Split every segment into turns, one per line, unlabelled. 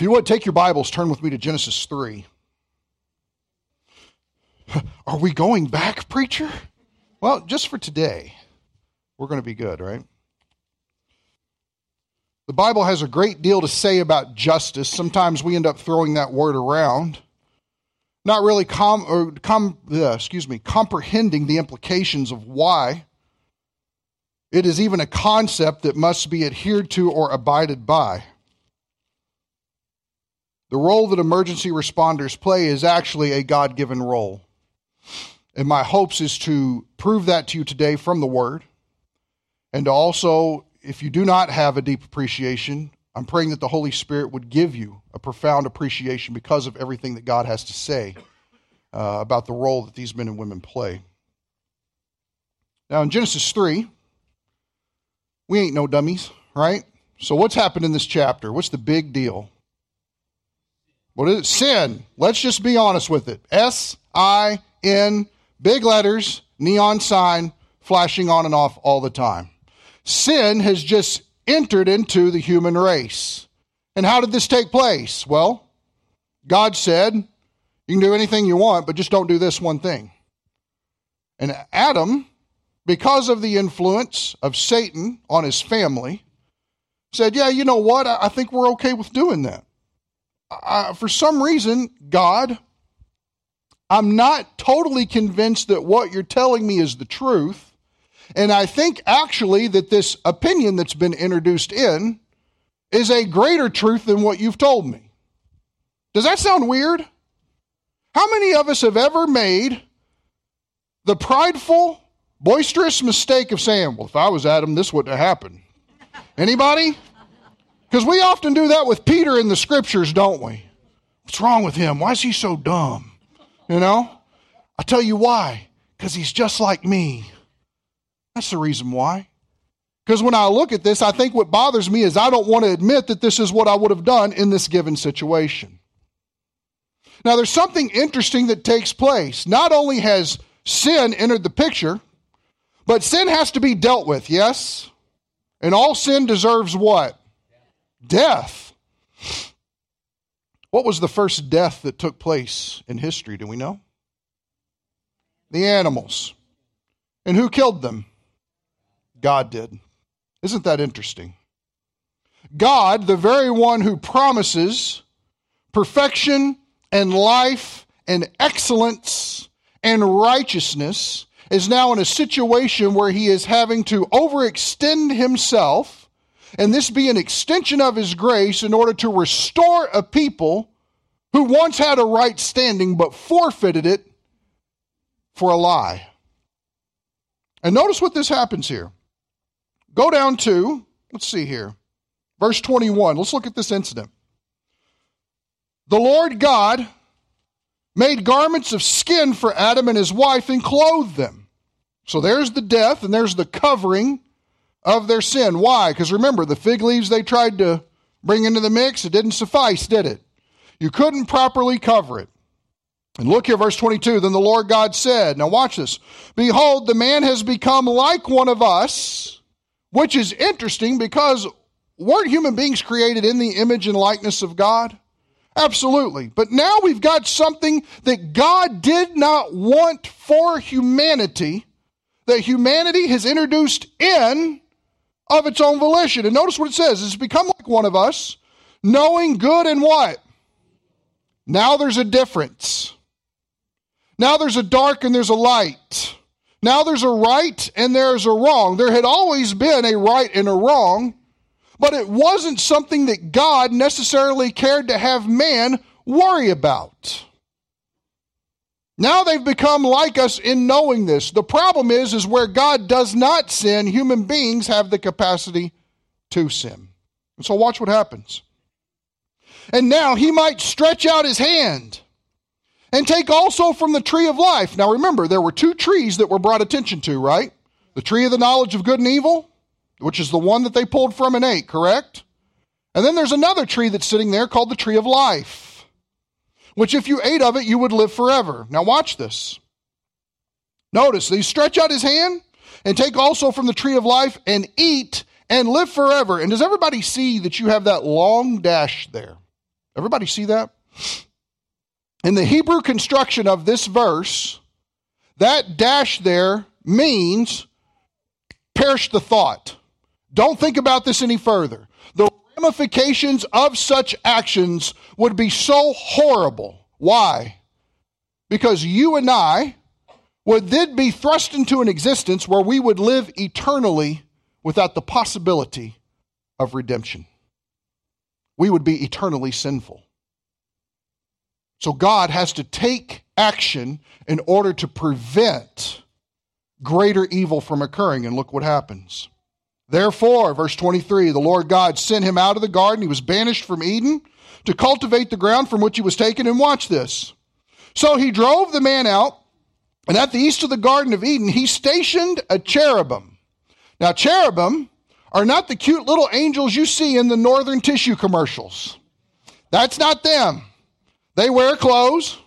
If you would take your Bibles, turn with me to Genesis 3. Are we going back, preacher? Well, just for today, we're going to be good, right? The Bible has a great deal to say about justice. Sometimes we end up throwing that word around, not really com, or com, uh, excuse me, comprehending the implications of why. It is even a concept that must be adhered to or abided by. The role that emergency responders play is actually a God given role. And my hopes is to prove that to you today from the Word. And also, if you do not have a deep appreciation, I'm praying that the Holy Spirit would give you a profound appreciation because of everything that God has to say uh, about the role that these men and women play. Now, in Genesis 3, we ain't no dummies, right? So, what's happened in this chapter? What's the big deal? What is it? Sin. Let's just be honest with it. S I N, big letters, neon sign, flashing on and off all the time. Sin has just entered into the human race. And how did this take place? Well, God said, You can do anything you want, but just don't do this one thing. And Adam, because of the influence of Satan on his family, said, Yeah, you know what? I think we're okay with doing that for some reason, God, I'm not totally convinced that what you're telling me is the truth. And I think actually that this opinion that's been introduced in is a greater truth than what you've told me. Does that sound weird? How many of us have ever made the prideful, boisterous mistake of saying, well, if I was Adam, this wouldn't have happened? Anybody? Because we often do that with Peter in the scriptures, don't we? What's wrong with him? Why is he so dumb? You know? I'll tell you why. Because he's just like me. That's the reason why. Because when I look at this, I think what bothers me is I don't want to admit that this is what I would have done in this given situation. Now, there's something interesting that takes place. Not only has sin entered the picture, but sin has to be dealt with, yes? And all sin deserves what? Death. What was the first death that took place in history? Do we know? The animals. And who killed them? God did. Isn't that interesting? God, the very one who promises perfection and life and excellence and righteousness, is now in a situation where he is having to overextend himself and this be an extension of his grace in order to restore a people who once had a right standing but forfeited it for a lie. And notice what this happens here. Go down to, let's see here, verse 21. Let's look at this incident. The Lord God made garments of skin for Adam and his wife and clothed them. So there's the death and there's the covering of their sin. Why? Because remember, the fig leaves they tried to bring into the mix, it didn't suffice, did it? You couldn't properly cover it. And look here, verse 22. Then the Lord God said, Now watch this. Behold, the man has become like one of us, which is interesting because weren't human beings created in the image and likeness of God? Absolutely. But now we've got something that God did not want for humanity, that humanity has introduced in of its own volition. And notice what it says it's become like one of us, knowing good and what? Now there's a difference. Now there's a dark and there's a light. Now there's a right and there's a wrong. There had always been a right and a wrong, but it wasn't something that God necessarily cared to have man worry about. Now they've become like us in knowing this. The problem is is where God does not sin, human beings have the capacity to sin. And so watch what happens. And now he might stretch out his hand and take also from the tree of life. Now remember, there were two trees that were brought attention to, right? The tree of the knowledge of good and evil, which is the one that they pulled from and ate, correct? And then there's another tree that's sitting there called the tree of life which if you ate of it, you would live forever. Now, watch this. Notice, he stretch out his hand and take also from the tree of life and eat and live forever. And does everybody see that you have that long dash there? Everybody see that? In the Hebrew construction of this verse, that dash there means perish the thought. Don't think about this any further. Ramifications of such actions would be so horrible. Why? Because you and I would then be thrust into an existence where we would live eternally without the possibility of redemption. We would be eternally sinful. So God has to take action in order to prevent greater evil from occurring. And look what happens. Therefore, verse 23, the Lord God sent him out of the garden. He was banished from Eden to cultivate the ground from which he was taken. And watch this. So he drove the man out, and at the east of the Garden of Eden, he stationed a cherubim. Now, cherubim are not the cute little angels you see in the northern tissue commercials. That's not them. They wear clothes,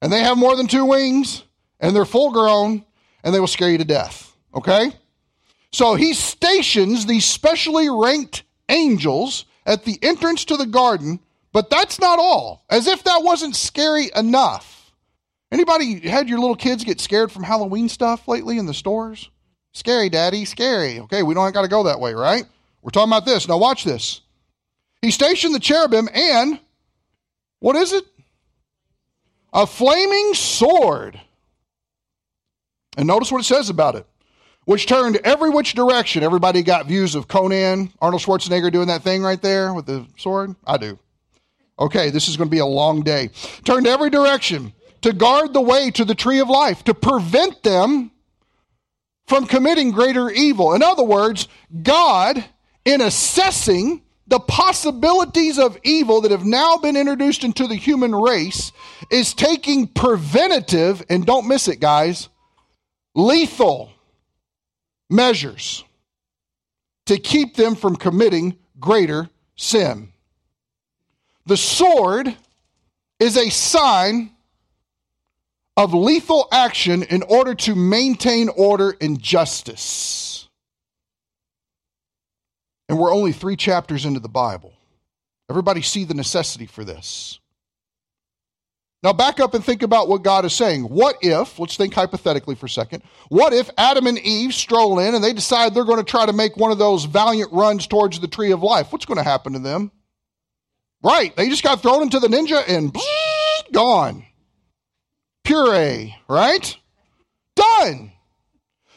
and they have more than two wings, and they're full grown, and they will scare you to death. Okay? So he stations these specially ranked angels at the entrance to the garden, but that's not all. As if that wasn't scary enough. Anybody had your little kids get scared from Halloween stuff lately in the stores? Scary, daddy, scary. Okay, we don't got to go that way, right? We're talking about this. Now watch this. He stationed the cherubim and what is it? A flaming sword. And notice what it says about it which turned every which direction. Everybody got views of Conan, Arnold Schwarzenegger doing that thing right there with the sword? I do. Okay, this is going to be a long day. Turned every direction to guard the way to the tree of life, to prevent them from committing greater evil. In other words, God, in assessing the possibilities of evil that have now been introduced into the human race, is taking preventative, and don't miss it, guys, lethal measures to keep them from committing greater sin. The sword is a sign of lethal action in order to maintain order and justice. And we're only three chapters into the Bible. Everybody see the necessity for this. Now, back up and think about what God is saying. What if, let's think hypothetically for a second, what if Adam and Eve stroll in and they decide they're going to try to make one of those valiant runs towards the tree of life? What's going to happen to them? Right, they just got thrown into the ninja and gone. Puree, right? Done.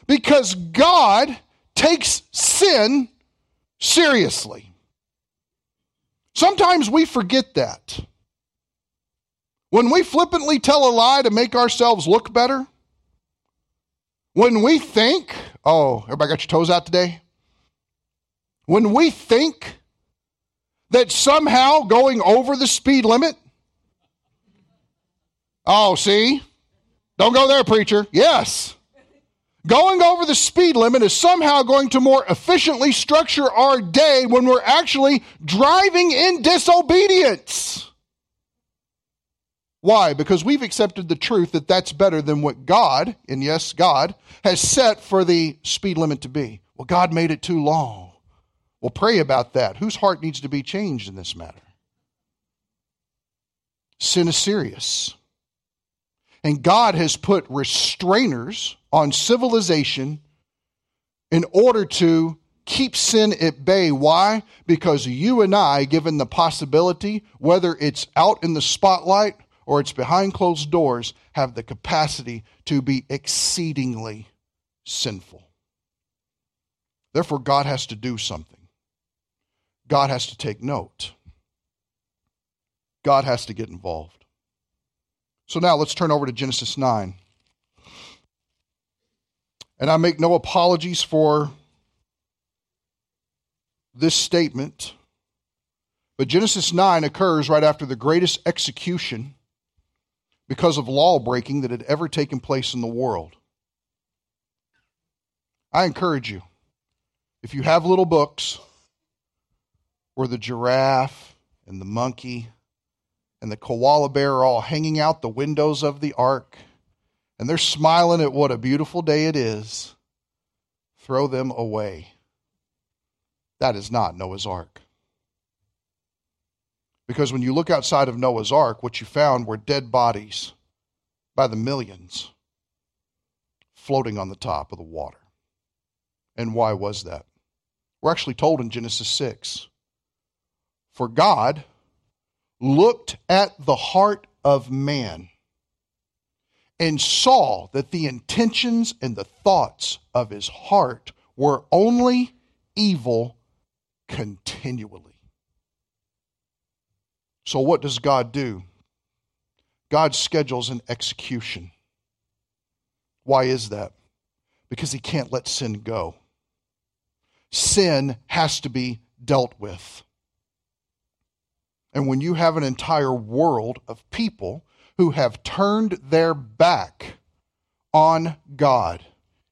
Because God takes sin seriously. Sometimes we forget that. When we flippantly tell a lie to make ourselves look better, when we think, oh, everybody got your toes out today? When we think that somehow going over the speed limit, oh, see? Don't go there, preacher. Yes. Going over the speed limit is somehow going to more efficiently structure our day when we're actually driving in disobedience. Why? Because we've accepted the truth that that's better than what God, and yes, God, has set for the speed limit to be. Well, God made it too long. Well, pray about that. Whose heart needs to be changed in this matter? Sin is serious. And God has put restrainers on civilization in order to keep sin at bay. Why? Because you and I, given the possibility, whether it's out in the spotlight or it's behind closed doors have the capacity to be exceedingly sinful. Therefore, God has to do something. God has to take note. God has to get involved. So now let's turn over to Genesis 9. And I make no apologies for this statement, but Genesis 9 occurs right after the greatest execution because of law breaking that had ever taken place in the world. I encourage you, if you have little books where the giraffe and the monkey and the koala bear are all hanging out the windows of the ark and they're smiling at what a beautiful day it is, throw them away. That is not Noah's ark. Because when you look outside of Noah's ark, what you found were dead bodies by the millions floating on the top of the water. And why was that? We're actually told in Genesis 6 For God looked at the heart of man and saw that the intentions and the thoughts of his heart were only evil continually. So, what does God do? God schedules an execution. Why is that? Because he can't let sin go. Sin has to be dealt with. And when you have an entire world of people who have turned their back on God,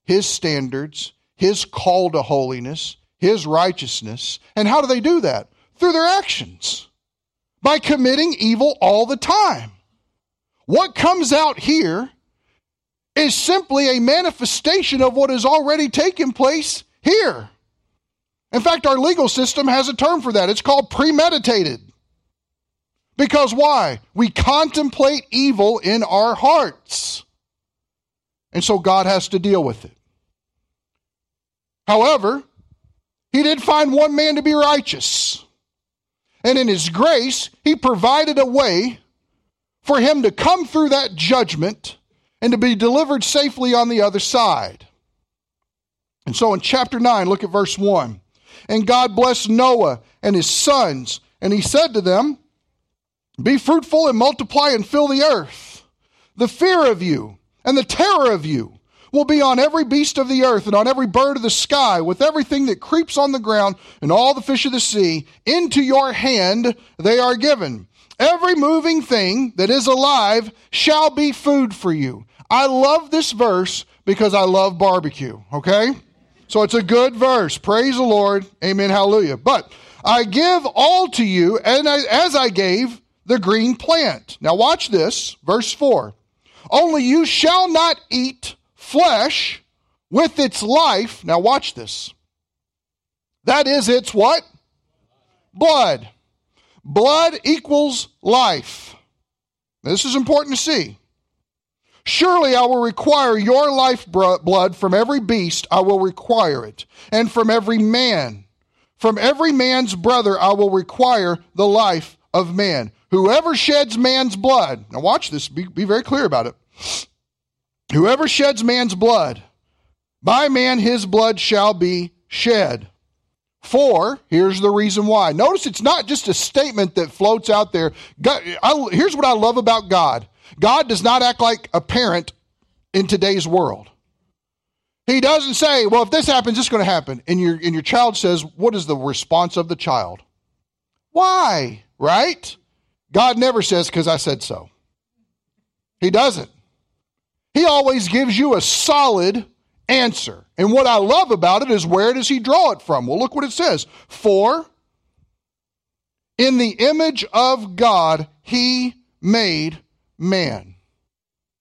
His standards, His call to holiness, His righteousness, and how do they do that? Through their actions, by committing evil all the time. What comes out here is simply a manifestation of what has already taken place here. In fact, our legal system has a term for that. It's called premeditated. Because why? We contemplate evil in our hearts. And so God has to deal with it. However, he did find one man to be righteous. And in his grace, he provided a way for him to come through that judgment and to be delivered safely on the other side. And so in chapter 9, look at verse 1. And God blessed Noah and his sons, and he said to them, Be fruitful and multiply and fill the earth. The fear of you and the terror of you will be on every beast of the earth and on every bird of the sky, with everything that creeps on the ground and all the fish of the sea. Into your hand they are given. Every moving thing that is alive shall be food for you. I love this verse because I love barbecue, okay? So it's a good verse. Praise the Lord. Amen. Hallelujah. But I give all to you, and I, as I gave the green plant. Now watch this, verse 4. Only you shall not eat flesh with its life. Now watch this. That is its what? Blood. Blood equals life. This is important to see. Surely I will require your life blood from every beast, I will require it, and from every man. From every man's brother, I will require the life of man. Whoever sheds man's blood, now watch this, be, be very clear about it. Whoever sheds man's blood, by man his blood shall be shed. For, here's the reason why. Notice it's not just a statement that floats out there. God, I, here's what I love about God God does not act like a parent in today's world. He doesn't say, well, if this happens, it's going to happen. And your, and your child says, what is the response of the child? Why? Right? God never says, because I said so. He doesn't. He always gives you a solid answer. And what I love about it is where does he draw it from? Well, look what it says. For in the image of God, he made man.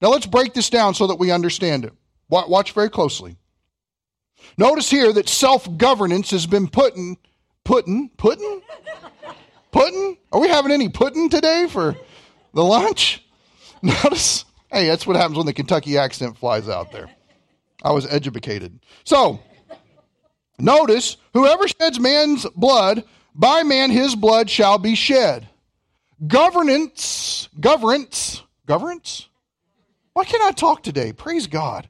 Now let's break this down so that we understand it. Watch very closely. Notice here that self governance has been putting, putting, putting, putting. Are we having any pudding today for the lunch? Notice, hey, that's what happens when the Kentucky accent flies out there. I was educated. So, notice, whoever sheds man's blood, by man his blood shall be shed. Governance, governance Governance? Why can't I talk today? Praise God.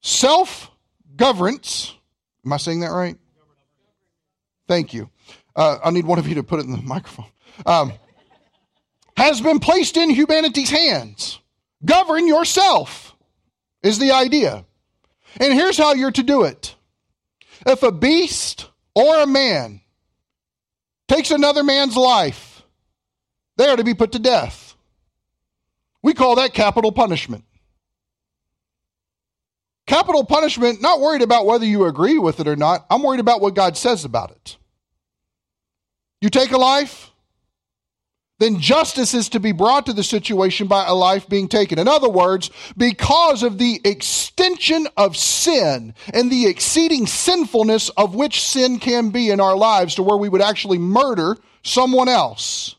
Self governance. Am I saying that right? Thank you. Uh, I need one of you to put it in the microphone. Um, has been placed in humanity's hands. Govern yourself is the idea. And here's how you're to do it. If a beast or a man takes another man's life, they are to be put to death. We call that capital punishment. Capital punishment, not worried about whether you agree with it or not. I'm worried about what God says about it. You take a life, then justice is to be brought to the situation by a life being taken. In other words, because of the extension of sin and the exceeding sinfulness of which sin can be in our lives to where we would actually murder someone else,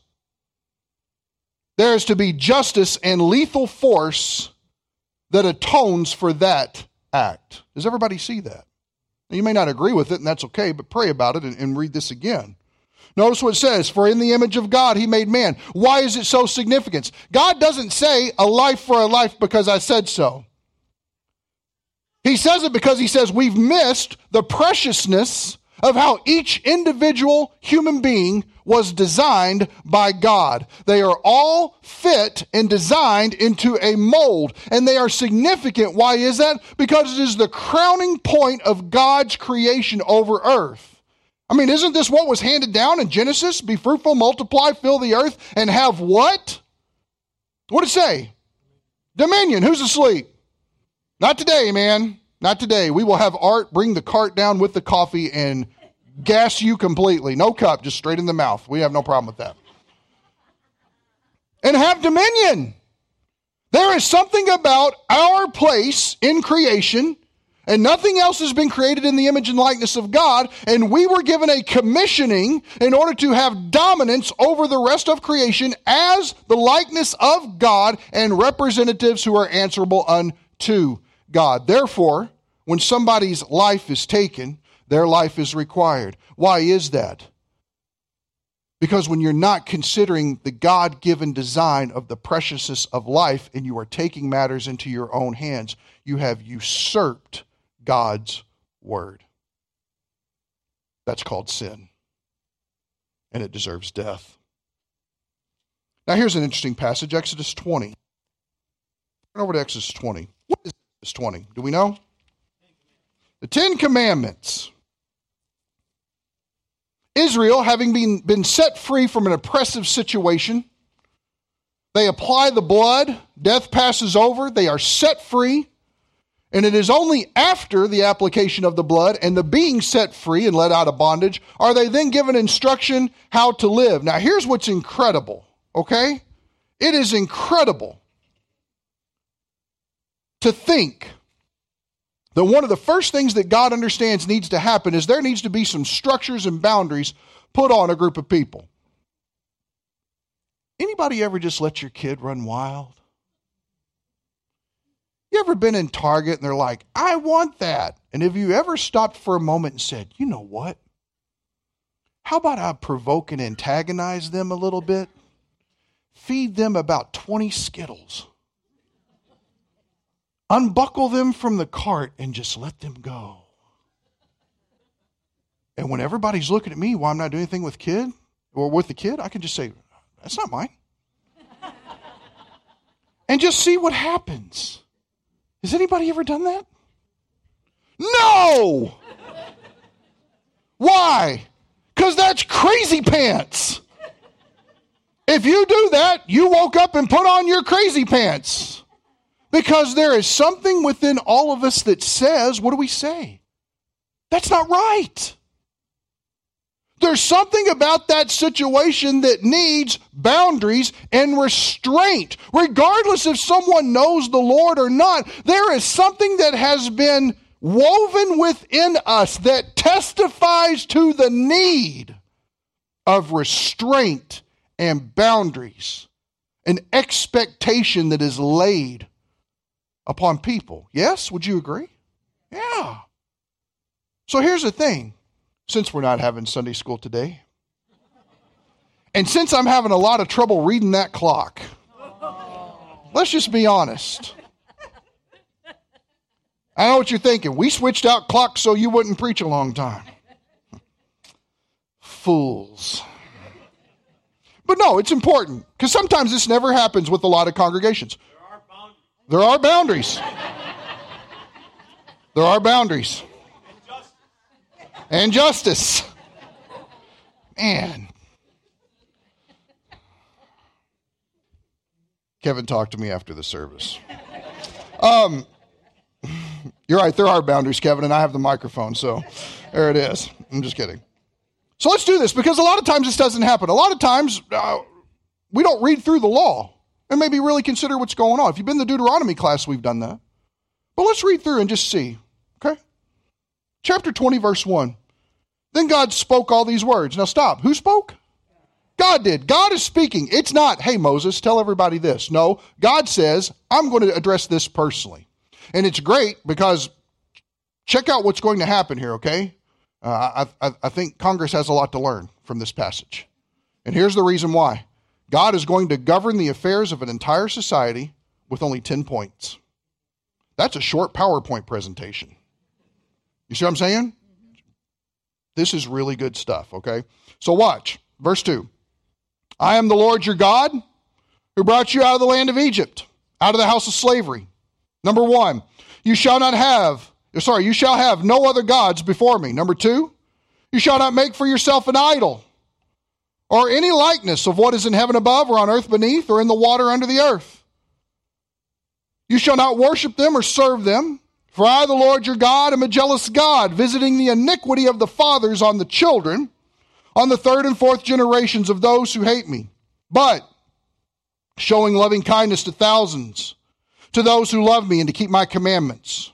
there is to be justice and lethal force that atones for that act. Does everybody see that? Now, you may not agree with it, and that's okay, but pray about it and, and read this again. Notice what it says For in the image of God he made man. Why is it so significant? God doesn't say a life for a life because I said so. He says it because he says we've missed the preciousness of how each individual human being was designed by God. They are all fit and designed into a mold, and they are significant. Why is that? Because it is the crowning point of God's creation over earth. I mean, isn't this what was handed down in Genesis? Be fruitful, multiply, fill the earth, and have what? What did it say? Dominion. Who's asleep? Not today, man. Not today. We will have Art bring the cart down with the coffee and gas you completely. No cup, just straight in the mouth. We have no problem with that. And have dominion. There is something about our place in creation, and nothing else has been created in the image and likeness of God, and we were given a commissioning in order to have dominance over the rest of creation as the likeness of God and representatives who are answerable unto God. Therefore, when somebody's life is taken, their life is required. Why is that? Because when you're not considering the God given design of the preciousness of life and you are taking matters into your own hands, you have usurped God's word. That's called sin. And it deserves death. Now, here's an interesting passage Exodus 20. Turn over to Exodus 20. What is Exodus 20? Do we know? The Ten Commandments. Israel, having been, been set free from an oppressive situation, they apply the blood, death passes over, they are set free. And it is only after the application of the blood and the being set free and let out of bondage are they then given instruction how to live. Now, here's what's incredible, okay? It is incredible to think that one of the first things that God understands needs to happen is there needs to be some structures and boundaries put on a group of people. Anybody ever just let your kid run wild? You ever been in Target and they're like, I want that? And have you ever stopped for a moment and said, you know what? How about I provoke and antagonize them a little bit? Feed them about 20 Skittles unbuckle them from the cart and just let them go. And when everybody's looking at me while I'm not doing anything with kid or with the kid, I can just say, that's not mine. and just see what happens. Has anybody ever done that? No! Why? Because that's crazy pants. If you do that, you woke up and put on your crazy pants. Because there is something within all of us that says, what do we say? That's not right. There's something about that situation that needs boundaries and restraint. Regardless if someone knows the Lord or not, there is something that has been woven within us that testifies to the need of restraint and boundaries, an expectation that is laid upon people. Yes? Would you agree? Yeah. So here's the thing since we're not having Sunday school today, and since I'm having a lot of trouble reading that clock, let's just be honest. I know what you're thinking. We switched out clocks so you wouldn't preach a long time. Fools. But no, it's important because sometimes this never happens with a lot of congregations. There are boundaries. There are boundaries. And justice. Man. Kevin talked to me after the service. Um, you're right, there are boundaries, Kevin, and I have the microphone, so there it is. I'm just kidding. So let's do this because a lot of times this doesn't happen. A lot of times uh, we don't read through the law and maybe really consider what's going on. If you've been the Deuteronomy class, we've done that. But let's read through and just see. Okay? Chapter 20, verse 1. Then God spoke all these words. Now stop. Who spoke? God did. God is speaking. It's not, hey, Moses, tell everybody this. No, God says, I'm going to address this personally. And it's great because check out what's going to happen here, okay? Uh, I, I, I think Congress has a lot to learn from this passage. And here's the reason why God is going to govern the affairs of an entire society with only 10 points. That's a short PowerPoint presentation. You see what I'm saying? This is really good stuff, okay? So watch. Verse 2. I am the Lord your God who brought you out of the land of Egypt, out of the house of slavery. Number one, you shall not have, sorry, you shall have no other gods before me. Number two, you shall not make for yourself an idol or any likeness of what is in heaven above or on earth beneath or in the water under the earth. You shall not worship them or serve them. For I, the Lord your God, am a jealous God, visiting the iniquity of the fathers on the children, on the third and fourth generations of those who hate me, but showing loving kindness to thousands, to those who love me and to keep my commandments.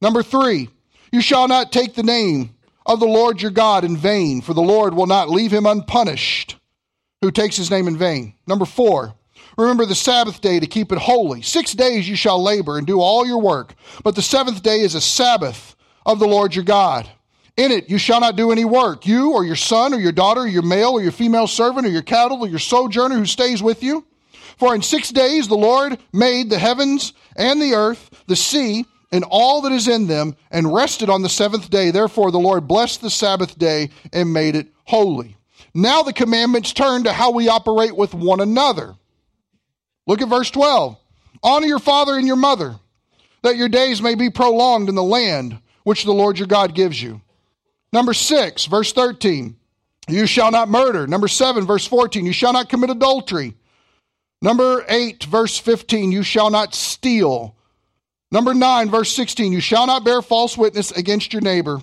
Number three, you shall not take the name of the Lord your God in vain, for the Lord will not leave him unpunished who takes his name in vain. Number four, Remember the Sabbath day to keep it holy. Six days you shall labor and do all your work, but the seventh day is a Sabbath of the Lord your God. In it you shall not do any work, you or your son or your daughter or your male or your female servant or your cattle or your sojourner who stays with you. For in six days the Lord made the heavens and the earth, the sea, and all that is in them, and rested on the seventh day. Therefore the Lord blessed the Sabbath day and made it holy. Now the commandments turn to how we operate with one another. Look at verse 12. Honor your father and your mother, that your days may be prolonged in the land which the Lord your God gives you. Number 6, verse 13. You shall not murder. Number 7, verse 14. You shall not commit adultery. Number 8, verse 15. You shall not steal. Number 9, verse 16. You shall not bear false witness against your neighbor.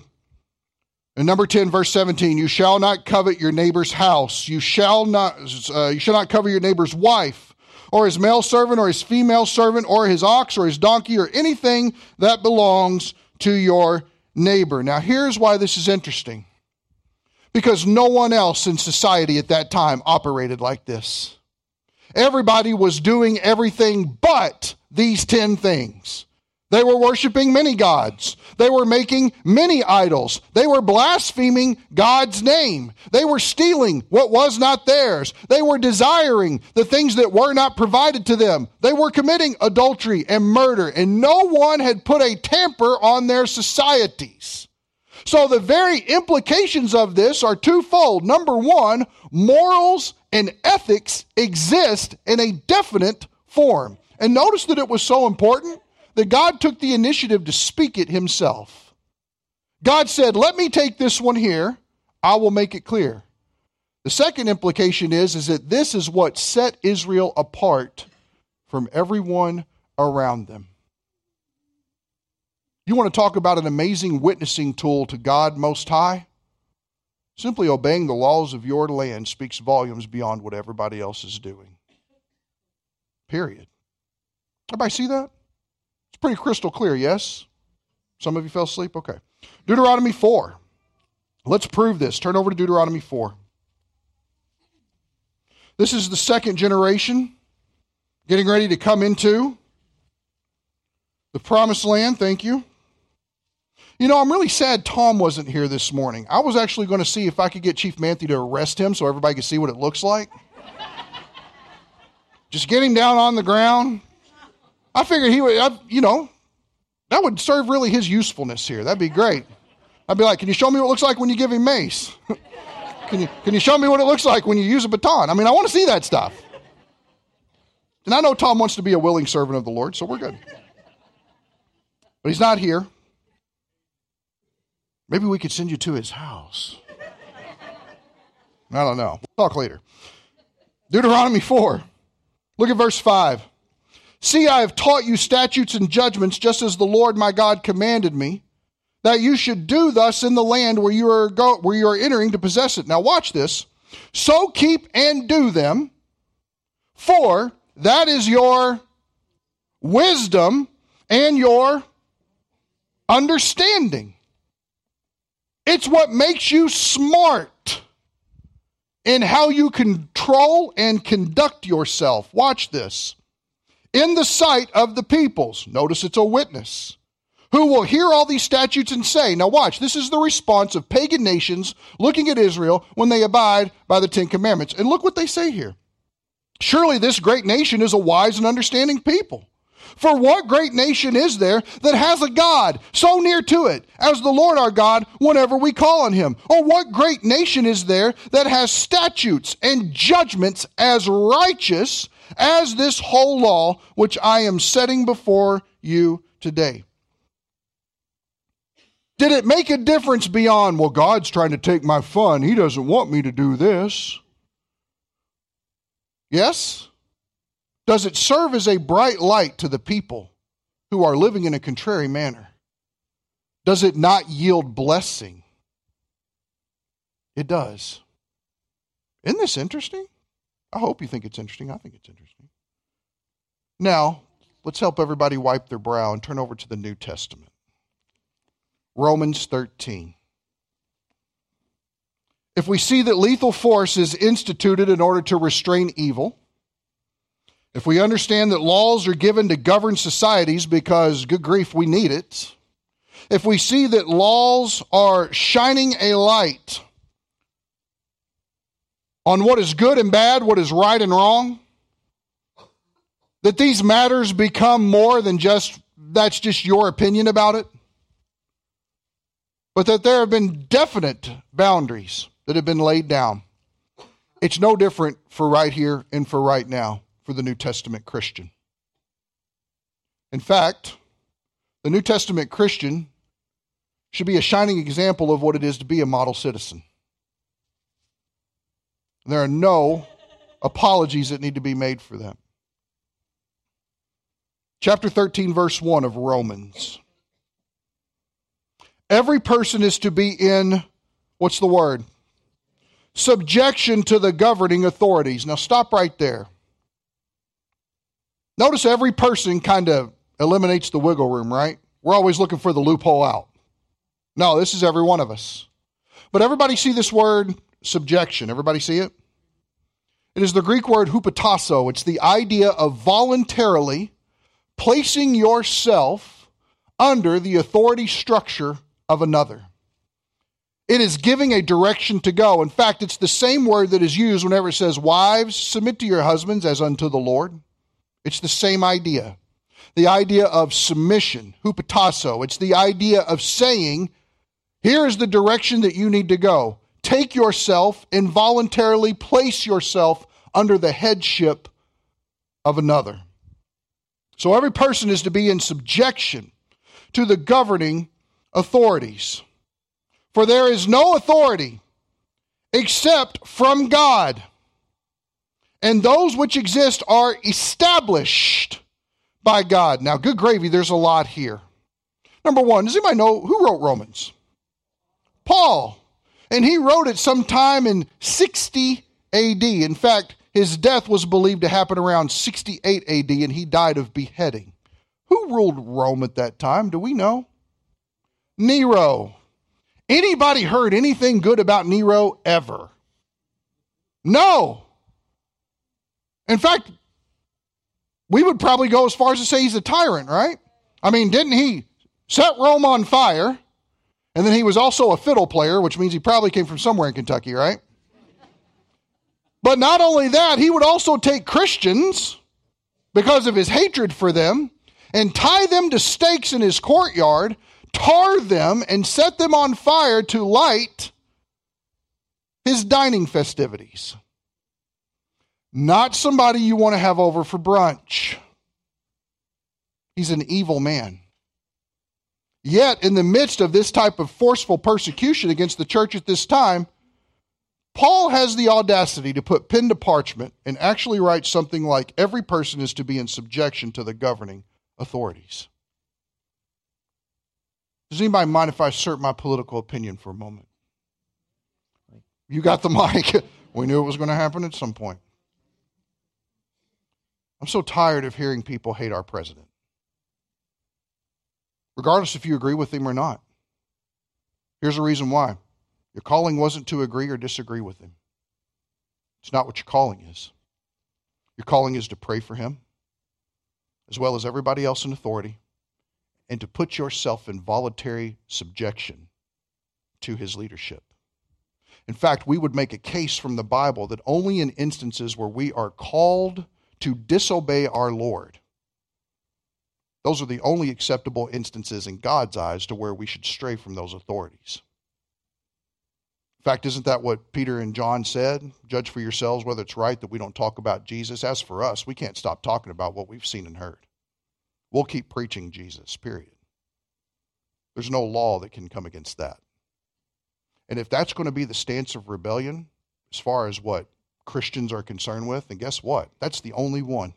And number 10, verse 17, you shall not covet your neighbor's house. You shall not, uh, you shall not cover your neighbor's wife or his male servant or his female servant or his ox or his donkey or anything that belongs to your neighbor. Now, here's why this is interesting because no one else in society at that time operated like this. Everybody was doing everything but these 10 things. They were worshiping many gods. They were making many idols. They were blaspheming God's name. They were stealing what was not theirs. They were desiring the things that were not provided to them. They were committing adultery and murder, and no one had put a tamper on their societies. So the very implications of this are twofold. Number one, morals and ethics exist in a definite form. And notice that it was so important that God took the initiative to speak it himself. God said, Let me take this one here, I will make it clear. The second implication is, is that this is what set Israel apart from everyone around them. You want to talk about an amazing witnessing tool to God Most High? Simply obeying the laws of your land speaks volumes beyond what everybody else is doing. Period. Everybody see that? Pretty crystal clear, yes? Some of you fell asleep? Okay. Deuteronomy 4. Let's prove this. Turn over to Deuteronomy 4. This is the second generation getting ready to come into the promised land. Thank you. You know, I'm really sad Tom wasn't here this morning. I was actually going to see if I could get Chief Manthe to arrest him so everybody could see what it looks like. Just get him down on the ground, I figured he would, I, you know, that would serve really his usefulness here. That'd be great. I'd be like, can you show me what it looks like when you give him mace? can, you, can you show me what it looks like when you use a baton? I mean, I want to see that stuff. And I know Tom wants to be a willing servant of the Lord, so we're good. But he's not here. Maybe we could send you to his house. I don't know. We'll talk later. Deuteronomy 4. Look at verse 5. See, I have taught you statutes and judgments, just as the Lord my God commanded me, that you should do thus in the land where you are go, where you are entering to possess it. Now watch this. So keep and do them, for that is your wisdom and your understanding. It's what makes you smart. in how you control and conduct yourself. Watch this. In the sight of the peoples. Notice it's a witness who will hear all these statutes and say, Now, watch, this is the response of pagan nations looking at Israel when they abide by the Ten Commandments. And look what they say here. Surely this great nation is a wise and understanding people. For what great nation is there that has a God so near to it as the Lord our God whenever we call on him? Or what great nation is there that has statutes and judgments as righteous as this whole law which I am setting before you today? Did it make a difference beyond, well, God's trying to take my fun. He doesn't want me to do this. Yes? Does it serve as a bright light to the people who are living in a contrary manner? Does it not yield blessing? It does. Isn't this interesting? I hope you think it's interesting. I think it's interesting. Now, let's help everybody wipe their brow and turn over to the New Testament. Romans 13. If we see that lethal force is instituted in order to restrain evil, if we understand that laws are given to govern societies because, good grief, we need it, if we see that laws are shining a light on what is good and bad, what is right and wrong, that these matters become more than just that's just your opinion about it, but that there have been definite boundaries that have been laid down. It's no different for right here and for right now for the New Testament Christian. In fact, the New Testament Christian should be a shining example of what it is to be a model citizen. There are no apologies that need to be made for them. Chapter 13, verse 1 of Romans. Every person is to be in, what's the word? Subjection to the governing authorities. Now stop right there. Notice every person kind of eliminates the wiggle room, right? We're always looking for the loophole out. No, this is every one of us. But everybody see this word subjection? Everybody see it? It is the Greek word hupotasso. It's the idea of voluntarily placing yourself under the authority structure of another. It is giving a direction to go. In fact, it's the same word that is used whenever it says, Wives, submit to your husbands as unto the Lord. It's the same idea. The idea of submission, hupotasso. It's the idea of saying, here is the direction that you need to go. Take yourself and voluntarily place yourself under the headship of another. So every person is to be in subjection to the governing authorities. For there is no authority except from God and those which exist are established by God. Now, good gravy, there's a lot here. Number one, does anybody know who wrote Romans? Paul. And he wrote it sometime in 60 AD. In fact, his death was believed to happen around 68 AD, and he died of beheading. Who ruled Rome at that time? Do we know? Nero. Anybody heard anything good about Nero ever? No. In fact, we would probably go as far as to say he's a tyrant, right? I mean, didn't he set Rome on fire? And then he was also a fiddle player, which means he probably came from somewhere in Kentucky, right? But not only that, he would also take Christians because of his hatred for them and tie them to stakes in his courtyard, tar them, and set them on fire to light his dining festivities. Not somebody you want to have over for brunch. He's an evil man. Yet, in the midst of this type of forceful persecution against the church at this time, Paul has the audacity to put pen to parchment and actually write something like every person is to be in subjection to the governing authorities. Does anybody mind if I assert my political opinion for a moment? You got the mic. We knew it was going to happen at some point. I'm so tired of hearing people hate our president, regardless if you agree with him or not. Here's the reason why your calling wasn't to agree or disagree with him, It's not what your calling is. Your calling is to pray for him, as well as everybody else in authority, and to put yourself in voluntary subjection to his leadership. In fact, we would make a case from the Bible that only in instances where we are called to disobey our Lord, those are the only acceptable instances in God's eyes to where we should stray from those authorities. In fact, isn't that what Peter and John said? Judge for yourselves whether it's right that we don't talk about Jesus. As for us, we can't stop talking about what we've seen and heard. We'll keep preaching Jesus, period. There's no law that can come against that. And if that's going to be the stance of rebellion, as far as what Christians are concerned with, then guess what? That's the only one.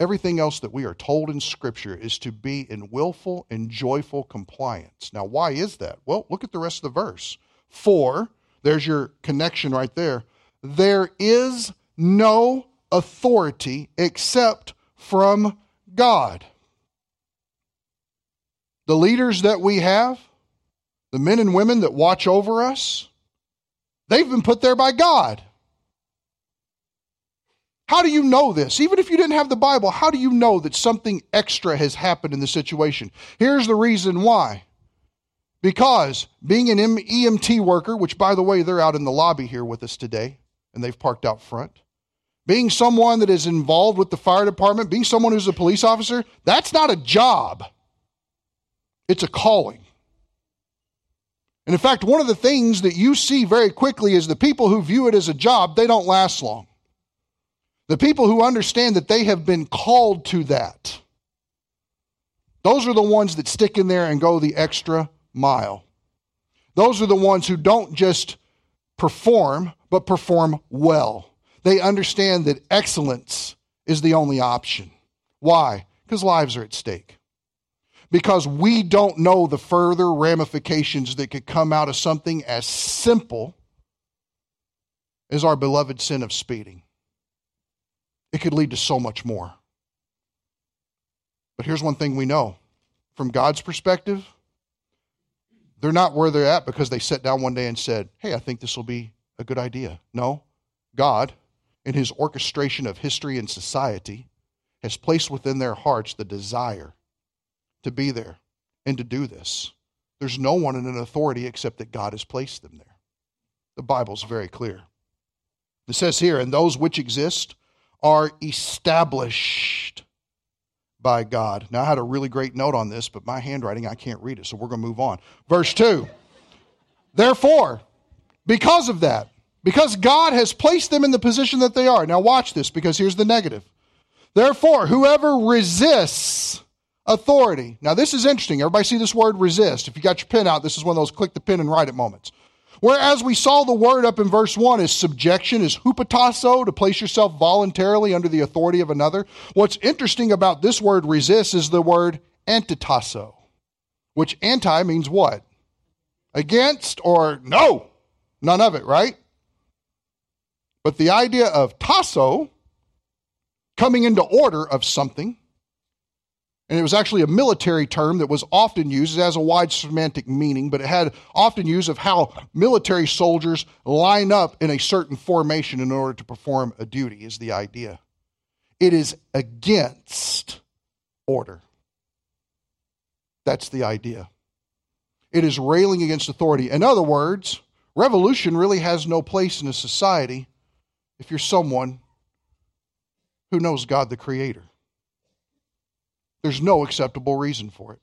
Everything else that we are told in Scripture is to be in willful and joyful compliance. Now, why is that? Well, look at the rest of the verse. For, there's your connection right there, there is no authority except from God. The leaders that we have, the men and women that watch over us, they've been put there by God. How do you know this? Even if you didn't have the Bible, how do you know that something extra has happened in the situation? Here's the reason why because being an EMT worker, which by the way, they're out in the lobby here with us today, and they've parked out front, being someone that is involved with the fire department, being someone who's a police officer, that's not a job, it's a calling. And in fact, one of the things that you see very quickly is the people who view it as a job, they don't last long. The people who understand that they have been called to that, those are the ones that stick in there and go the extra mile. Those are the ones who don't just perform, but perform well. They understand that excellence is the only option. Why? Because lives are at stake. Because we don't know the further ramifications that could come out of something as simple as our beloved sin of speeding. It could lead to so much more. But here's one thing we know from God's perspective they're not where they're at because they sat down one day and said, Hey, I think this will be a good idea. No, God, in his orchestration of history and society, has placed within their hearts the desire to be there and to do this. There's no one in an authority except that God has placed them there. The Bible's very clear. It says here, and those which exist are established by God. Now, I had a really great note on this, but my handwriting, I can't read it, so we're going to move on. Verse 2 Therefore, because of that, because God has placed them in the position that they are. Now, watch this, because here's the negative. Therefore, whoever resists authority. Now, this is interesting. Everybody see this word resist. If you got your pen out, this is one of those click the pen and write it moments. Whereas we saw the word up in verse 1 is subjection, is hupotasso, to place yourself voluntarily under the authority of another. What's interesting about this word resist is the word antitasso, which anti means what? Against or no? None of it, right? But the idea of tasso, coming into order of something, and it was actually a military term that was often used. It has a wide semantic meaning, but it had often use of how military soldiers line up in a certain formation in order to perform a duty, is the idea. It is against order. That's the idea. It is railing against authority. In other words, revolution really has no place in a society if you're someone who knows God the Creator. There's no acceptable reason for it.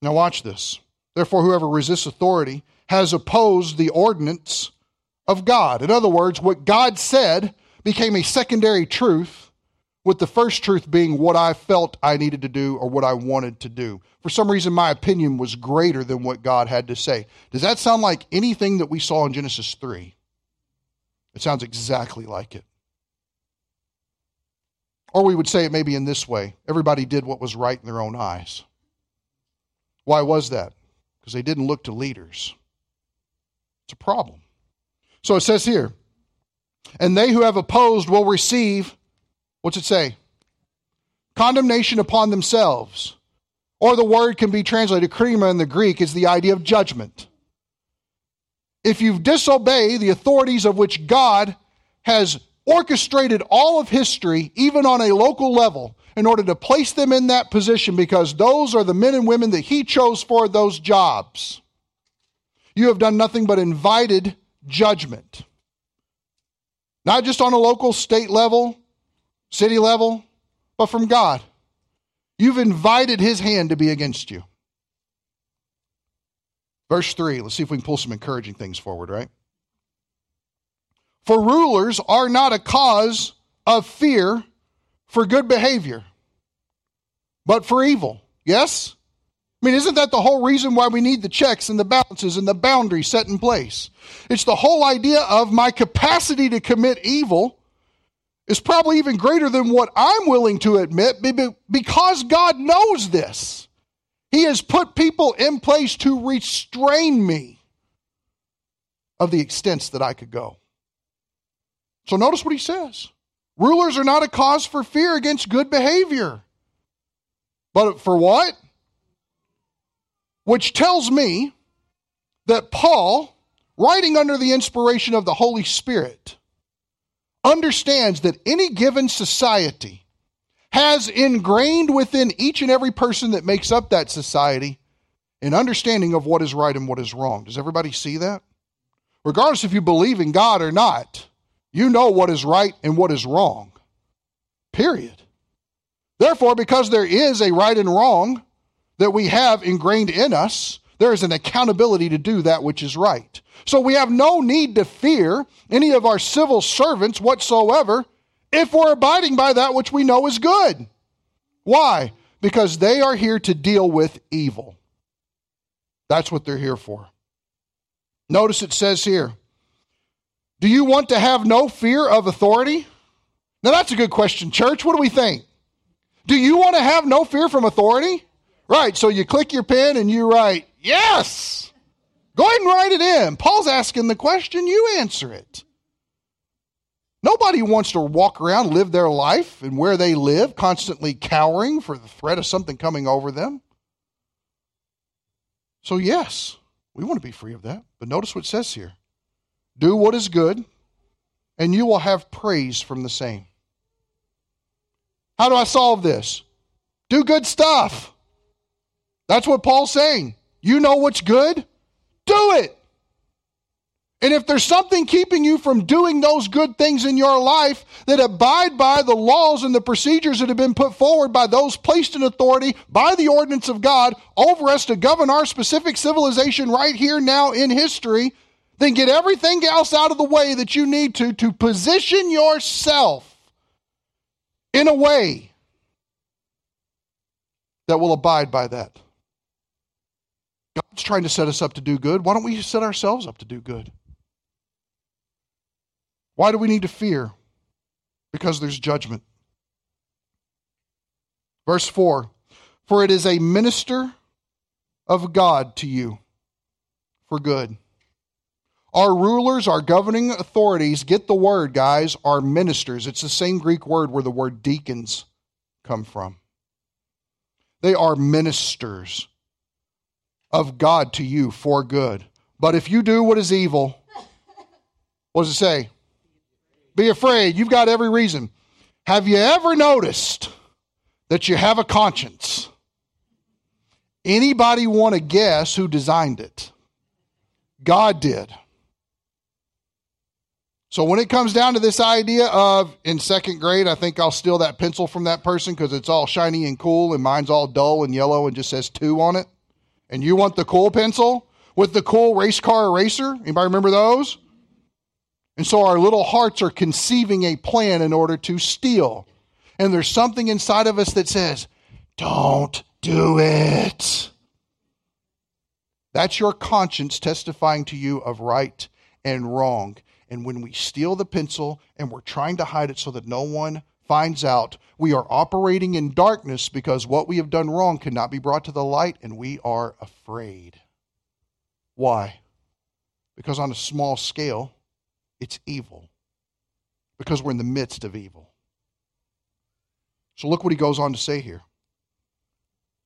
Now, watch this. Therefore, whoever resists authority has opposed the ordinance of God. In other words, what God said became a secondary truth, with the first truth being what I felt I needed to do or what I wanted to do. For some reason, my opinion was greater than what God had to say. Does that sound like anything that we saw in Genesis 3? It sounds exactly like it. Or we would say it maybe in this way everybody did what was right in their own eyes. Why was that? Because they didn't look to leaders. It's a problem. So it says here, and they who have opposed will receive, what's it say? Condemnation upon themselves. Or the word can be translated, krima in the Greek, is the idea of judgment. if you disobey the authorities of which God has orchestrated all of history, even on a local level, in order to place them in that position because those are the men and women that He chose for those jobs. You have done nothing but invited judgment. Not just on a local, state level, city level, but from God. You've invited His hand to be against you. Verse 3, let's see if we can pull some encouraging things forward, right? For rulers are not a cause of fear for good behavior, but for evil. Yes? I mean, isn't that the whole reason why we need the checks and the balances and the boundaries set in place? It's the whole idea of my capacity to commit evil is probably even greater than what I'm willing to admit because God knows this. He has put people in place to restrain me of the extents that I could go. So notice what he says. Rulers are not a cause for fear against good behavior. But for what? Which tells me that Paul, writing under the inspiration of the Holy Spirit, understands that any given society has ingrained within each and every person that makes up that society an understanding of what is right and what is wrong. Does everybody see that? Regardless if you believe in God or not, you know what is right and what is wrong. Period. Therefore, because there is a right and wrong, that we have ingrained in us, there is an accountability to do that which is right. So we have no need to fear any of our civil servants whatsoever if we're abiding by that which we know is good. Why? Because they are here to deal with evil. That's what they're here for. Notice it says here Do you want to have no fear of authority? Now, that's a good question, church. What do we think? Do you want to have no fear from authority? Right, so you click your pen and you write, Yes! Go ahead and write it in. Paul's asking the question, you answer it. Nobody wants to walk around, live their life, and where they live, constantly cowering for the threat of something coming over them. So, yes, we want to be free of that. But notice what it says here do what is good, and you will have praise from the same. How do I solve this? Do good stuff. That's what Paul's saying. You know what's good? Do it. And if there's something keeping you from doing those good things in your life that abide by the laws and the procedures that have been put forward by those placed in authority by the ordinance of God over us to govern our specific civilization right here now in history, then get everything else out of the way that you need to to position yourself in a way that will abide by that. God's trying to set us up to do good. Why don't we set ourselves up to do good? Why do we need to fear? Because there's judgment. Verse 4 For it is a minister of God to you for good. Our rulers, our governing authorities, get the word, guys, are ministers. It's the same Greek word where the word deacons come from. They are ministers of God to you for good. But if you do what is evil, what does it say? Be afraid. You've got every reason. Have you ever noticed that you have a conscience? Anybody want to guess who designed it? God did. So when it comes down to this idea of in second grade, I think I'll steal that pencil from that person because it's all shiny and cool, and mine's all dull and yellow and just says two on it and you want the cool pencil with the cool race car eraser? Anybody remember those? And so our little hearts are conceiving a plan in order to steal. And there's something inside of us that says, don't do it. That's your conscience testifying to you of right and wrong. And when we steal the pencil and we're trying to hide it so that no one finds out we are operating in darkness because what we have done wrong cannot be brought to the light and we are afraid. Why? Because on a small scale, it's evil. Because we're in the midst of evil. So look what he goes on to say here.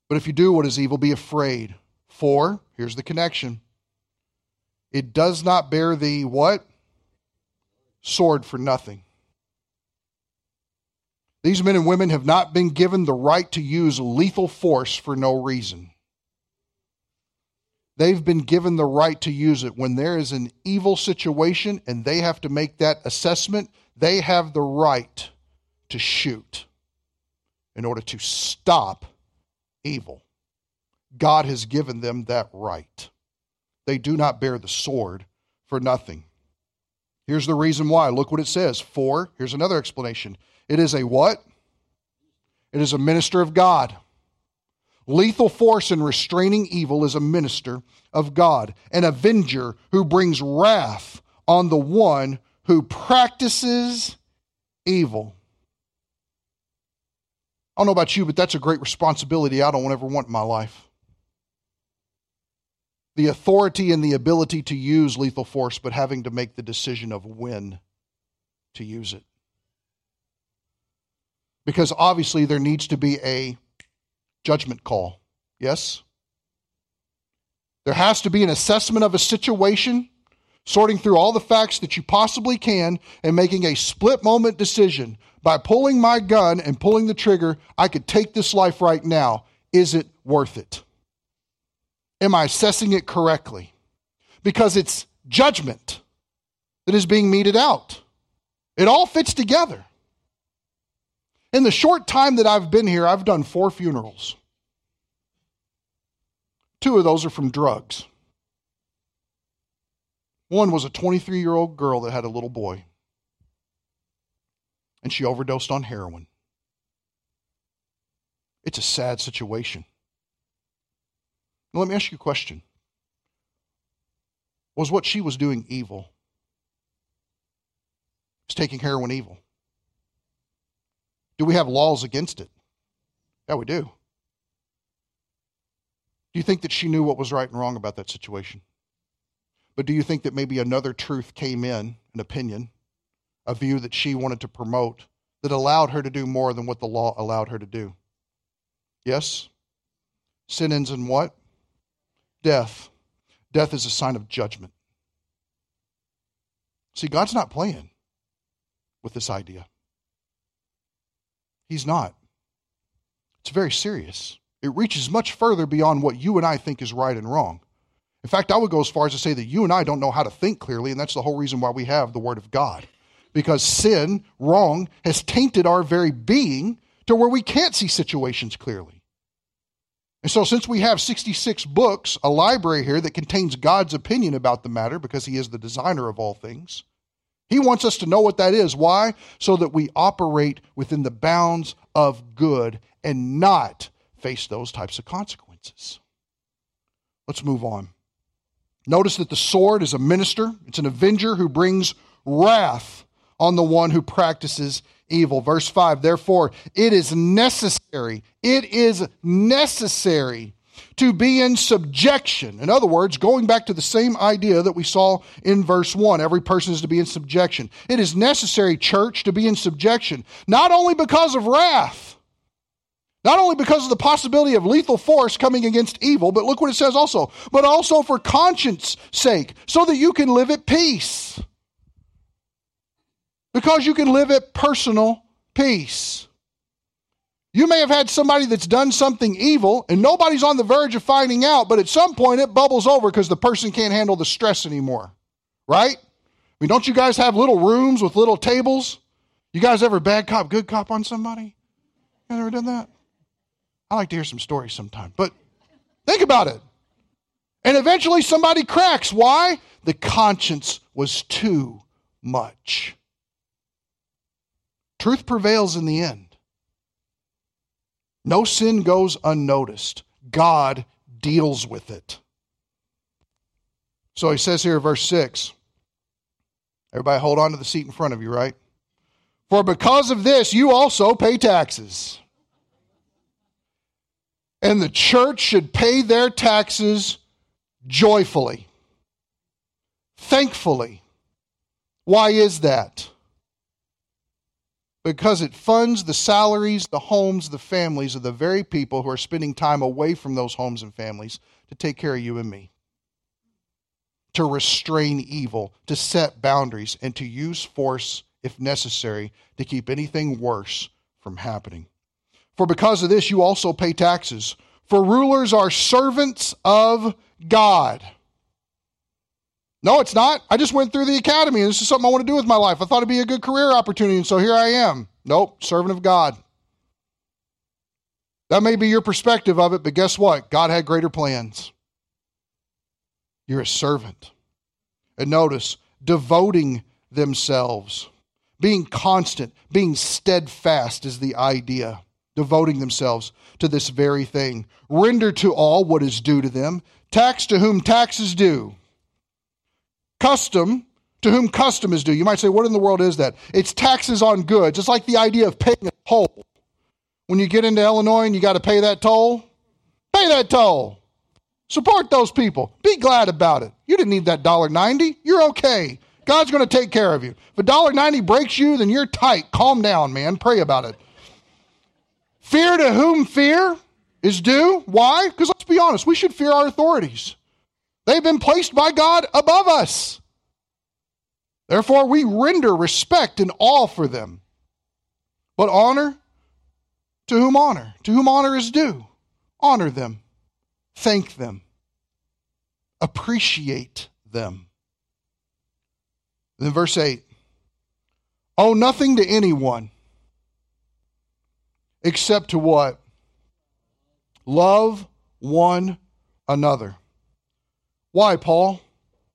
But if you do what is evil, be afraid. For, here's the connection it does not bear the what? Sword for nothing. These men and women have not been given the right to use lethal force for no reason. They've been given the right to use it when there is an evil situation and they have to make that assessment. They have the right to shoot in order to stop evil. God has given them that right. They do not bear the sword for nothing. Here's the reason why. Look what it says. For, here's another explanation. It is a what? It is a minister of God. Lethal force in restraining evil is a minister of God, an avenger who brings wrath on the one who practices evil. I don't know about you, but that's a great responsibility I don't ever want in my life. The authority and the ability to use lethal force, but having to make the decision of when to use it. Because obviously there needs to be a judgment call. Yes? There has to be an assessment of a situation, sorting through all the facts that you possibly can, and making a split moment decision. By pulling my gun and pulling the trigger, I could take this life right now. Is it worth it? Am I assessing it correctly? Because it's judgment that is being meted out. It all fits together. In the short time that I've been here, I've done four funerals. Two of those are from drugs. One was a 23 year old girl that had a little boy, and she overdosed on heroin. It's a sad situation. Now, let me ask you a question Was what she was doing evil? Was taking heroin evil? Do we have laws against it? Yeah, we do. Do you think that she knew what was right and wrong about that situation? But do you think that maybe another truth came in, an opinion, a view that she wanted to promote that allowed her to do more than what the law allowed her to do? Yes? Sin ends in what? Death. Death is a sign of judgment. See, God's not playing with this idea. He's not. It's very serious. It reaches much further beyond what you and I think is right and wrong. In fact, I would go as far as to say that you and I don't know how to think clearly, and that's the whole reason why we have the Word of God. Because sin, wrong, has tainted our very being to where we can't see situations clearly. And so, since we have 66 books, a library here that contains God's opinion about the matter, because He is the designer of all things, he wants us to know what that is. Why? So that we operate within the bounds of good and not face those types of consequences. Let's move on. Notice that the sword is a minister, it's an avenger who brings wrath on the one who practices evil. Verse 5 Therefore, it is necessary, it is necessary to be in subjection. In other words, going back to the same idea that we saw in verse 1, every person is to be in subjection. It is necessary, church, to be in subjection, not only because of wrath, not only because of the possibility of lethal force coming against evil, but look what it says also, but also for conscience sake, so that you can live at peace. Because you can live at personal peace. You may have had somebody that's done something evil and nobody's on the verge of finding out, but at some point it bubbles over because the person can't handle the stress anymore. Right? I mean, don't you guys have little rooms with little tables? You guys ever bad cop, good cop on somebody? You ever done that? I like to hear some stories sometime, but think about it. And eventually somebody cracks. Why? The conscience was too much. Truth prevails in the end. No sin goes unnoticed. God deals with it. So he says here, verse 6. Everybody hold on to the seat in front of you, right? For because of this, you also pay taxes. And the church should pay their taxes joyfully, thankfully. Why is that? Because it funds the salaries, the homes, the families of the very people who are spending time away from those homes and families to take care of you and me. to restrain evil, to set boundaries, and to use force if necessary to keep anything worse from happening. For because of this, you also pay taxes. For rulers are servants of God. No, it's not. I just went through the academy and this is something I want to do with my life. I thought it'd be a good career opportunity, and so here I am. Nope, servant of God. That may be your perspective of it, but guess what? God had greater plans. You're a servant. And notice, devoting themselves, being constant, being steadfast is the idea. Devoting themselves to this very thing. Render to all what is due to them. Tax to whom tax is due. Custom to whom custom is due. You might say, what in the world is that? It's taxes on goods. It's like the idea of paying a toll. When you get into Illinois and you got to pay that toll, pay that toll. Support those people. Be glad about it. You didn't need that dollar ninety. You're okay. God's going to take care of you. If a dollar ninety breaks you, then you're tight. Calm down, man. Pray about it. Fear to whom fear is due. Why? Because let's be honest, we should fear our authorities. They've been placed by God above us. Therefore, we render respect and awe for them. But honor to whom honor? To whom honor is due. Honor them. Thank them. Appreciate them. then, verse 8 Owe nothing to anyone except to what? Love one another. Why, Paul?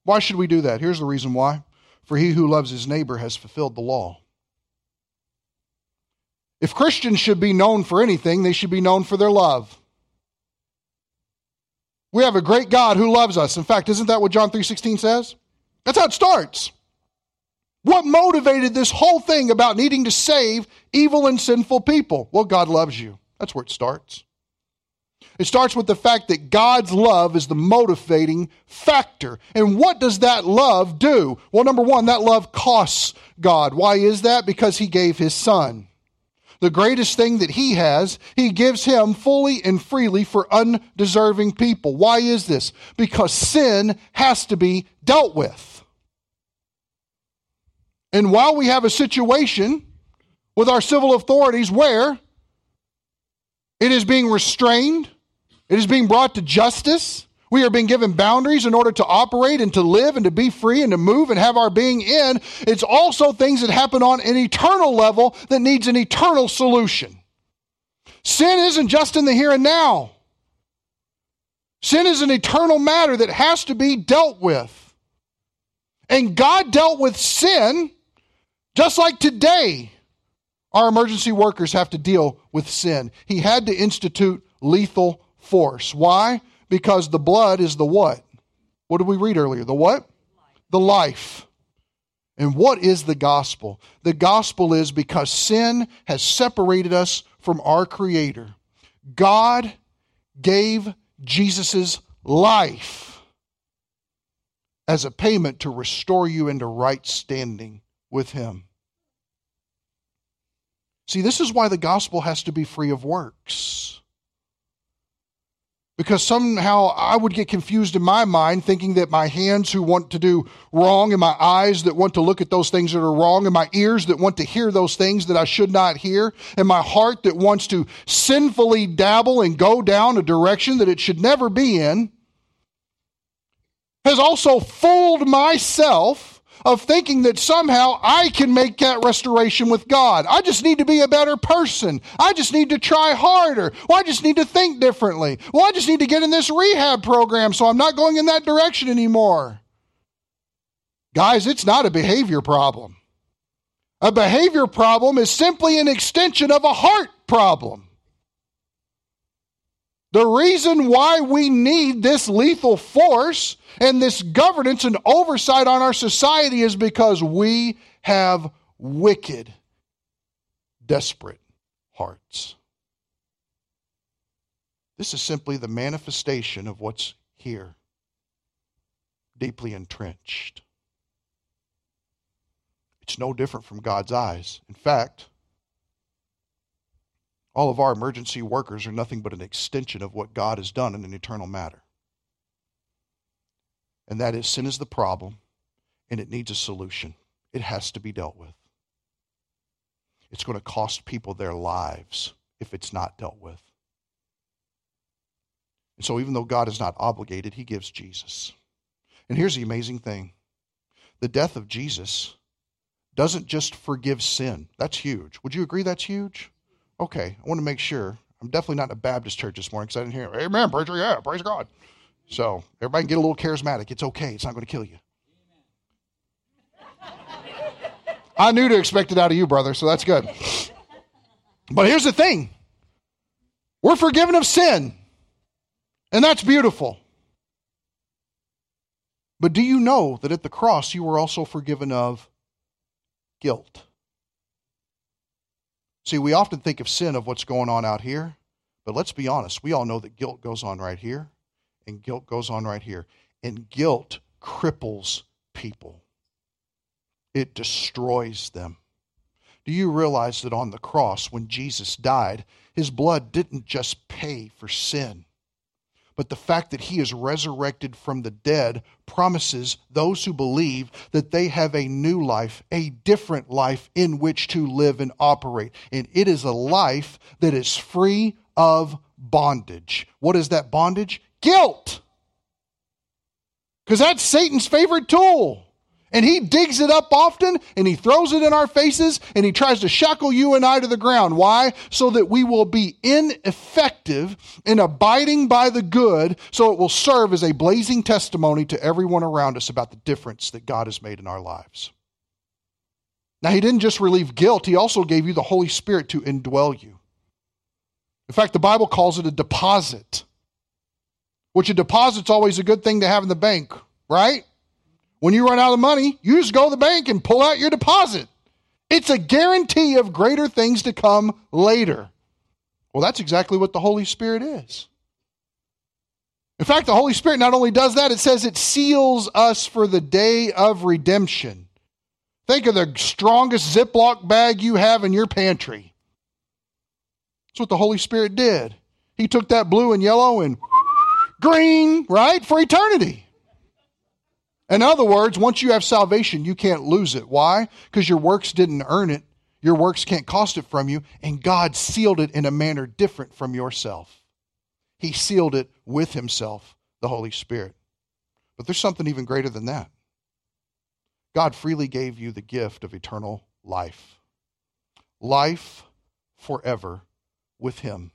Why should we do that? Here's the reason why. For he who loves his neighbor has fulfilled the law. If Christians should be known for anything, they should be known for their love. We have a great God who loves us. In fact, isn't that what John 3:16 says? That's how it starts. What motivated this whole thing about needing to save evil and sinful people? Well, God loves you. That's where it starts. It starts with the fact that God's love is the motivating factor. And what does that love do? Well, number one, that love costs God. Why is that? Because He gave His Son the greatest thing that he has, he gives him fully and freely for undeserving people. Why is this? Because sin has to be dealt with. And while we have a situation with our civil authorities where it is being restrained, it is being brought to justice, we are being given boundaries in order to operate and to live and to be free and to move and have our being in. It's also things that happen on an eternal level that needs an eternal solution. Sin isn't just in the here and now. Sin is an eternal matter that has to be dealt with. And God dealt with sin just like today our emergency workers have to deal with sin. He had to institute lethal force. Why? Because the blood is the what? What did we read earlier? The what? The life. And what is the gospel? The gospel is because sin has separated us from our Creator. God gave Jesus' life as a payment to restore you into right standing with Him. See, this is why the gospel has to be free of works because somehow I would get confused in my mind thinking that my hands who want to do wrong and my eyes that want to look at those things that are wrong and my ears that want to hear those things that I should not hear and my heart that wants to sinfully dabble and go down a direction that it should never be in has also fooled myself of thinking that somehow I can make that restoration with God. I just need to be a better person. I just need to try harder. Well, I just need to think differently. Well, I just need to get in this rehab program so I'm not going in that direction anymore. Guys, it's not a behavior problem. A behavior problem is simply an extension of a heart problem. The reason why we need this lethal force and this governance and oversight on our society is because we have wicked, desperate hearts. This is simply the manifestation of what's here, deeply entrenched. It's no different from God's eyes. In fact, all of our emergency workers are nothing but an extension of what God has done in an eternal matter. and that is sin is the problem, and it needs a solution. It has to be dealt with. It's going to cost people their lives if it's not dealt with. And so, even though God is not obligated, He gives Jesus. And here's the amazing thing the death of Jesus doesn't just forgive sin. That's huge. Would you agree that's huge? Okay, I want to make sure. I'm definitely not in a Baptist church this morning because I didn't hear, Amen, preacher, yeah, praise God. So, everybody can get a little charismatic. It's okay, it's not going to kill you. I knew to expect it out of you, brother, so that's good. But here's the thing we're forgiven of sin, and that's beautiful. But do you know that at the cross you were also forgiven of guilt? See, we often think of sin of what's going on out here, but let's be honest. We all know that guilt goes on right here, and guilt goes on right here. And guilt cripples people it destroys them. Do you realize that on the cross, when Jesus died, his blood didn't just pay for sin, but the fact that he is resurrected from the dead promises those who believe that they have a new life, a different life in which to live and operate. And it is a life that is free of bondage. What is that bondage? Guilt. Because that's Satan's favorite tool. And he digs it up often and he throws it in our faces and he tries to shackle you and I to the ground. Why? So that we will be ineffective in abiding by the good, so it will serve as a blazing testimony to everyone around us about the difference that God has made in our lives. Now, he didn't just relieve guilt, he also gave you the Holy Spirit to indwell you. In fact, the Bible calls it a deposit, which a deposit's always a good thing to have in the bank, right? When you run out of money, you just go to the bank and pull out your deposit. It's a guarantee of greater things to come later. Well, that's exactly what the Holy Spirit is. In fact, the Holy Spirit not only does that, it says it seals us for the day of redemption. Think of the strongest Ziploc bag you have in your pantry. That's what the Holy Spirit did. He took that blue and yellow and green, right, for eternity. In other words, once you have salvation, you can't lose it. Why? Because your works didn't earn it. Your works can't cost it from you, and God sealed it in a manner different from yourself. He sealed it with Himself, the Holy Spirit. But there's something even greater than that. God freely gave you the gift of eternal life. Life forever with Him.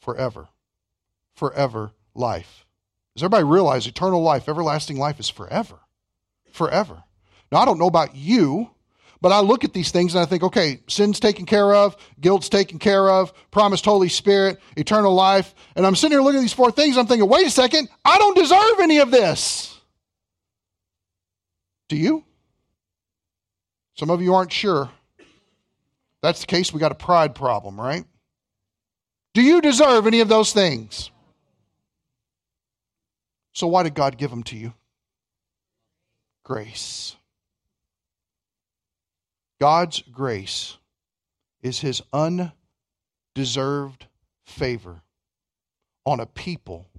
Forever. Forever life. Does everybody realize eternal life, everlasting life is forever? Forever. Now, I don't know about you, but I look at these things and I think, okay, sin's taken care of, guilt's taken care of, promised Holy Spirit, eternal life. And I'm sitting here looking at these four things. I'm thinking, wait a second, I don't deserve any of this. Do you? Some of you aren't sure. That's the case, we got a pride problem, right? Do you deserve any of those things? So, why did God give them to you? Grace. God's grace is his undeserved favor on a people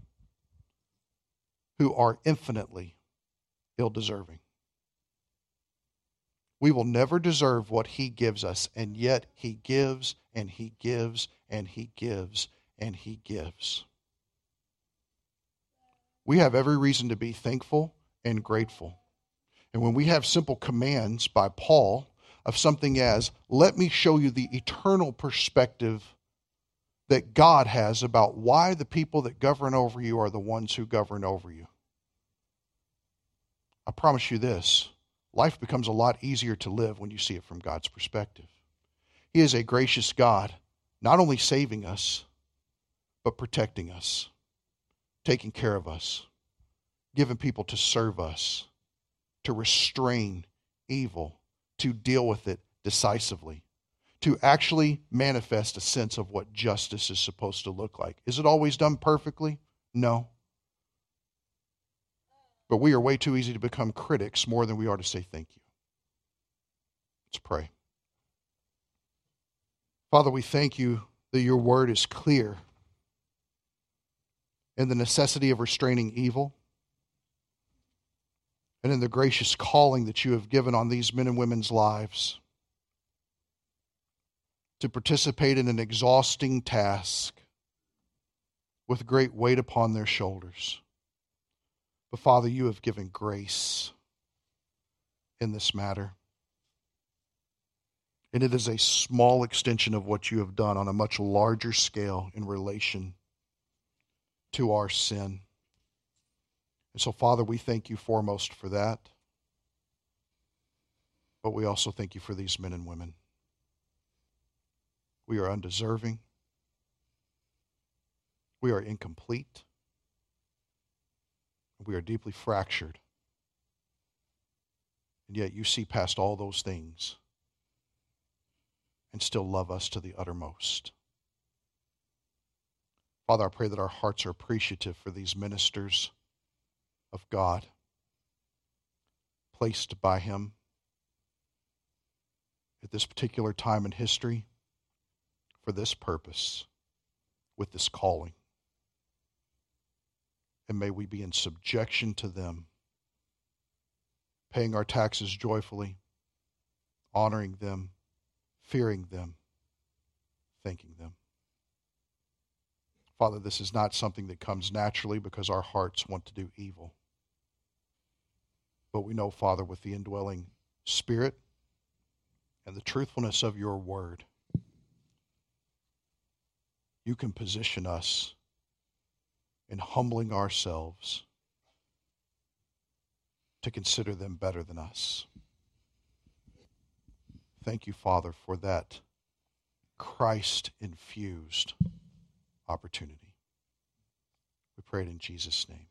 who are infinitely ill deserving. We will never deserve what he gives us, and yet he gives and he gives and he gives and he gives we have every reason to be thankful and grateful. And when we have simple commands by Paul of something as, let me show you the eternal perspective that God has about why the people that govern over you are the ones who govern over you. I promise you this life becomes a lot easier to live when you see it from God's perspective. He is a gracious God, not only saving us, but protecting us taking care of us, giving people to serve us, to restrain evil, to deal with it decisively, to actually manifest a sense of what justice is supposed to look like. Is it always done perfectly? No. But we are way too easy to become critics more than we are to say thank you. Let's pray. Father, we thank you that your word is clear and the necessity of restraining evil. and in the gracious calling that you have given on these men and women's lives to participate in an exhausting task with great weight upon their shoulders. But Father, you have given grace in this matter. And it is a small extension of what you have done on a much larger scale in relation to our sin. And so, Father, we thank you foremost for that. But we also thank you for these men and women. We are undeserving. We are incomplete. We are deeply fractured. And yet you see past all those things and still love us to the uttermost. Father, I pray that our hearts are appreciative for these ministers of God placed by Him at this particular time in history for this purpose, with this calling. And may we be in subjection to them, paying our taxes joyfully, honoring them, fearing them, thanking them. Father, this is not something that comes naturally because our hearts want to do evil. But we know, Father, with the indwelling Spirit and the truthfulness of your word, you can position us in humbling ourselves to consider them better than us. Thank you, Father, for that Christ infused opportunity. We pray it in Jesus' name.